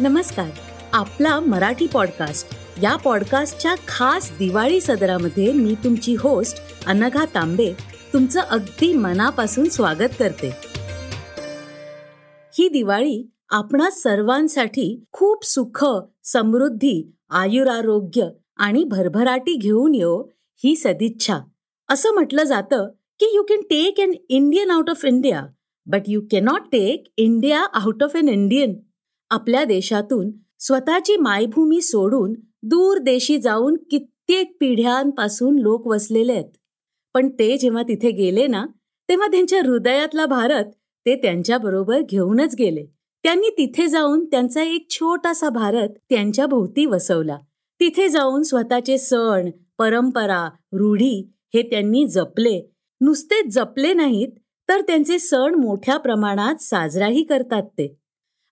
नमस्कार. आपला मराठी पॉडकास्ट या पॉडकास्टच्या खास दिवाळी सदरामध्ये मी तुमची होस्ट अनघा तांबे तुमचं अगदी मनापासून स्वागत करते. ही दिवाळी आपणा सर्वांसाठी खूप सुख समृद्धी आयुरारोग्य आणि भरभराटी घेऊन येऊ ही सदिच्छा. असं म्हटलं जातं की you can take an Indian out of India but you cannot take India out of an Indian आपल्या देशातून स्वतःची मायभूमी सोडून दूर देशी जाऊन कित्येक पिढ्यांपासून लोक वसलेले आहेत. पण ते जेव्हा तिथे गेले ना तेव्हा त्यांच्या हृदयातला भारत ते त्यांच्याबरोबर घेऊनच गेले. त्यांनी तिथे जाऊन त्यांचा एक छोटासा भारत त्यांच्या भोवती वसवला. तिथे जाऊन स्वतःचे सण परंपरा रूढी हे त्यांनी जपले. नुसते जपले नाहीत तर त्यांचे सण मोठ्या प्रमाणात साजराही करतात ते.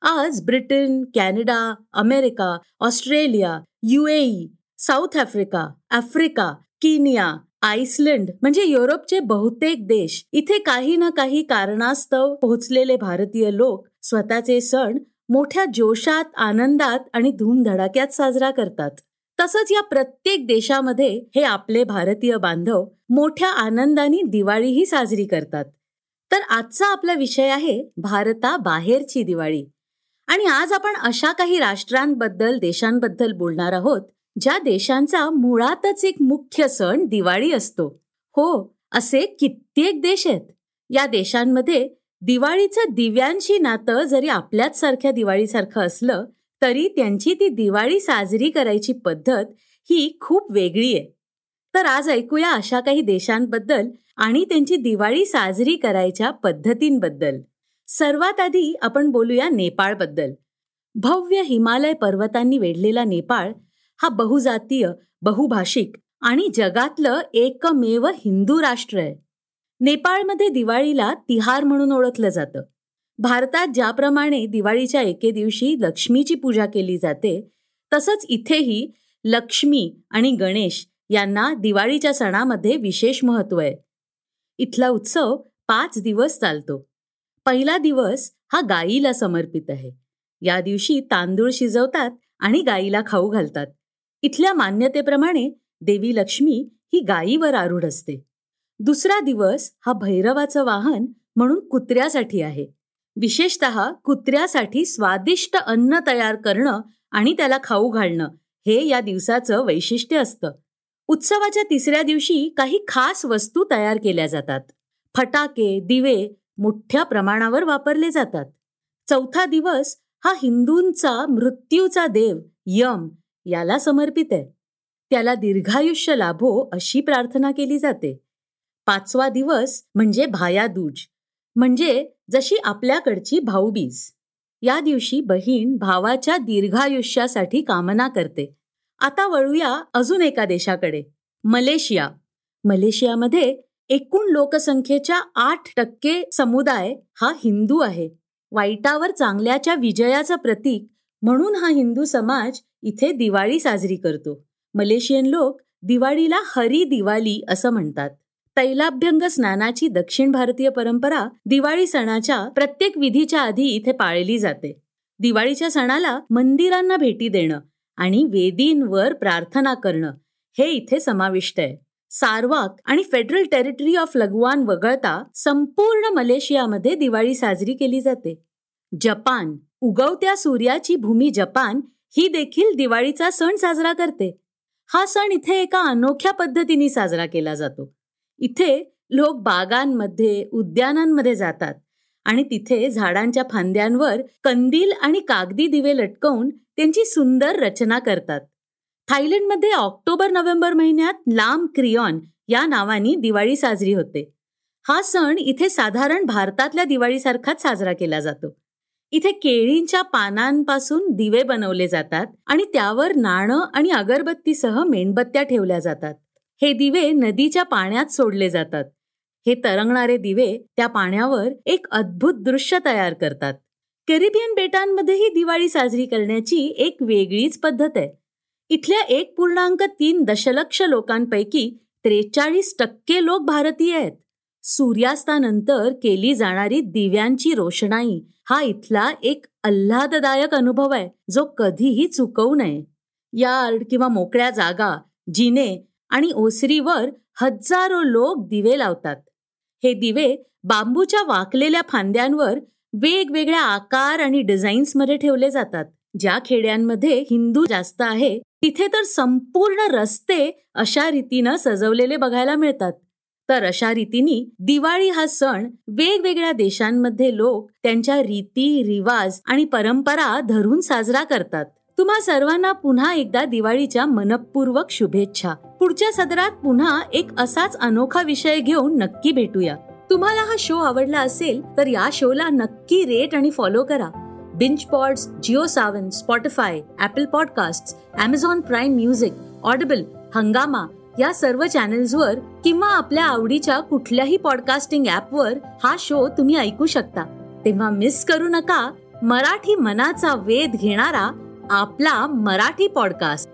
आज Britain Canada America Australia UAE South Africa Africa Kenya Iceland म्हणजे युरोपचे बहुतेक देश. इथे काही ना काही कारणास्तव पोहोचलेले भारतीय लोक स्वतःचे सण मोठ्या जोशात आनंदात आणि धूमधडाक्यात साजरा करतात. तसंच या प्रत्येक देशामध्ये हे आपले भारतीय बांधव मोठ्या आनंदाने दिवाळीही साजरी करतात. तर आजचा आपला विषय आहे भारता बाहेरची दिवाळी. आणि आज आपण अशा काही राष्ट्रांबद्दल देशांबद्दल बोलणार आहोत ज्या देशांचा मुळातच एक मुख्य सण दिवाळी असतो. हो असे कित्येक देश आहेत. या देशांमध्ये दिवाळीचं दिव्यांशी नातं जरी आपल्याच सारख्या दिवाळीसारखं असलं तरी त्यांची ती दिवाळी साजरी करायची पद्धत ही खूप वेगळी आहे. तर आज ऐकूया अशा काही देशांबद्दल आणि त्यांची दिवाळी साजरी करायच्या पद्धतींबद्दल. सर्वात आधी आपण बोलूया नेपाळबद्दल. भव्य हिमालय पर्वतांनी वेढलेला नेपाळ हा बहुजातीय बहुभाषिक आणि जगातलं एकमेव हिंदू राष्ट्र आहे. नेपाळमध्ये दिवाळीला तिहार म्हणून ओळखलं जातं. भारतात ज्याप्रमाणे दिवाळीच्या एके दिवशी लक्ष्मीची पूजा केली जाते तसंच इथेही लक्ष्मी आणि गणेश यांना दिवाळीच्या सणामध्ये विशेष महत्त्व आहे. इथला उत्सव पाच दिवस चालतो. पहिला दिवस हा गाईला समर्पित आहे. या दिवशी तांदूळ शिजवतात आणि गाईला खाऊ घालतात. इथल्या मान्यतेप्रमाणे देवी लक्ष्मी ही गायीवर आरूढ असते. दुसरा दिवस हा भैरवाचं वाहन म्हणून कुत्र्यासाठी आहे. विशेषत कुत्र्यासाठी स्वादिष्ट अन्न तयार करणं आणि त्याला खाऊ घालणं हे या दिवसाचं वैशिष्ट्य असतं. उत्सवाच्या तिसऱ्या दिवशी काही खास वस्तू तयार केल्या जातात. फटाके दिवे मोठ्या प्रमाणावर वापरले जातात. चौथा दिवस हा हिंदूंचा मृत्यूचा देव यम याला समर्पित आहे. त्याला दीर्घायुष्य लाभो अशी प्रार्थना केली जाते. पाचवा दिवस म्हणजे भायादूज म्हणजे जशी आपल्याकडची भाऊबीज. या दिवशी बहीण भावाच्या दीर्घायुष्यासाठी कामना करते. आता वळूया अजून एका देशाकडे मलेशिया. मलेशियामध्ये एकूण लोकसंख्येच्या आठ टक्के समुदाय हा हिंदू आहे. वाईटावर चांगल्याच्या विजयाचं प्रतीक म्हणून हा हिंदू समाज इथे दिवाळी साजरी करतो. मलेशियन लोक दिवाळीला हरी दिवाळी असं म्हणतात. तैलाभ्यंग स्नानाची दक्षिण भारतीय परंपरा दिवाळी सणाच्या प्रत्येक विधीच्या आधी इथे पाळली जाते. दिवाळीच्या सणाला मंदिरांना भेटी देणं आणि वेदींवर प्रार्थना करणं हे इथे समाविष्ट आहे. सारवाक आणि फेडरल टेरिटरी ऑफ लगवान वगळता संपूर्ण मलेशियामध्ये दिवाळी साजरी केली जाते. जपान उगवत्या सूर्याची भूमी जपान ही देखील दिवाळीचा सण साजरा करते. हा सण इथे एका अनोख्या पद्धतीने साजरा केला जातो. इथे लोक बागांमध्ये उद्यानांमध्ये जातात आणि तिथे झाडांच्या फांद्यांवर कंदील आणि कागदी दिवे लटकवून त्यांची सुंदर रचना करतात. थायलंडमध्ये ऑक्टोबर नोव्हेंबर महिन्यात लांब क्रियॉन या नावाने दिवाळी साजरी होते. हा सण इथे साधारण भारतातल्या दिवाळीसारखाच साजरा केला जातो. इथे केळींच्या पानांपासून दिवे बनवले जातात आणि त्यावर नाणं आणि अगरबत्तीसह मेणबत्त्या ठेवल्या जातात. हे दिवे नदीच्या पाण्यात सोडले जातात. हे तरंगणारे दिवे त्या पाण्यावर एक अद्भुत दृश्य तयार करतात. कॅरिबियन बेटांमध्येही दिवाळी साजरी करण्याची एक वेगळीच पद्धत आहे. इथल्या एक पूर्णांक तीन दशलक्ष लोकांपैकी त्रेचाळीस टक्के लोक भारतीय आहेत. सूर्यास्तानंतर केली जाणारी दिव्यांची रोषणाई हा इथला एक आल्हाददायक अनुभव आहे जो कधीही चुकवू नये. यार्ड किंवा मोकळ्या जागा जिने आणि ओसरीवर हजारो लोक दिवे लावतात. हे दिवे बांबूच्या वाकलेल्या फांद्यांवर वेगवेगळ्या आकार आणि डिझाईन्समध्ये ठेवले जातात ज्या खेड्यांमध्ये हिंदू जास्त आहे तिथे तर संपूर्ण रस्ते अशा रीतीनं सजवलेले बघायला मिळतात. तर अशा रीतीने दिवाळी हा सण वेगवेगळ्या देशांमध्ये लोक त्यांच्या रीती रिवाज आणि परंपरा धरून साजरा करतात. तुम्हा सर्वांना पुन्हा एकदा दिवाळीच्या मनपूर्वक शुभेच्छा. पुढच्या सदरात पुन्हा एक असाच अनोखा विषय घेऊन नक्की भेटूया. तुम्हाला हा शो आवडला असेल तर या शोला नक्की रेट आणि फॉलो करा. बिंच pods Jio Saavn Spotify Apple podcast Amazon Prime music Audible Hungama या सर्व चॅनेल्सवर किंवा आपल्या आवडीच्या कुठल्याही पॉडकास्टिंग ऍपवर हा शो तुम्ही ऐकू शकता. तेव्हा मिस करू नका मराठी मनाचा वेध घेणारा आपला मराठी पॉडकास्ट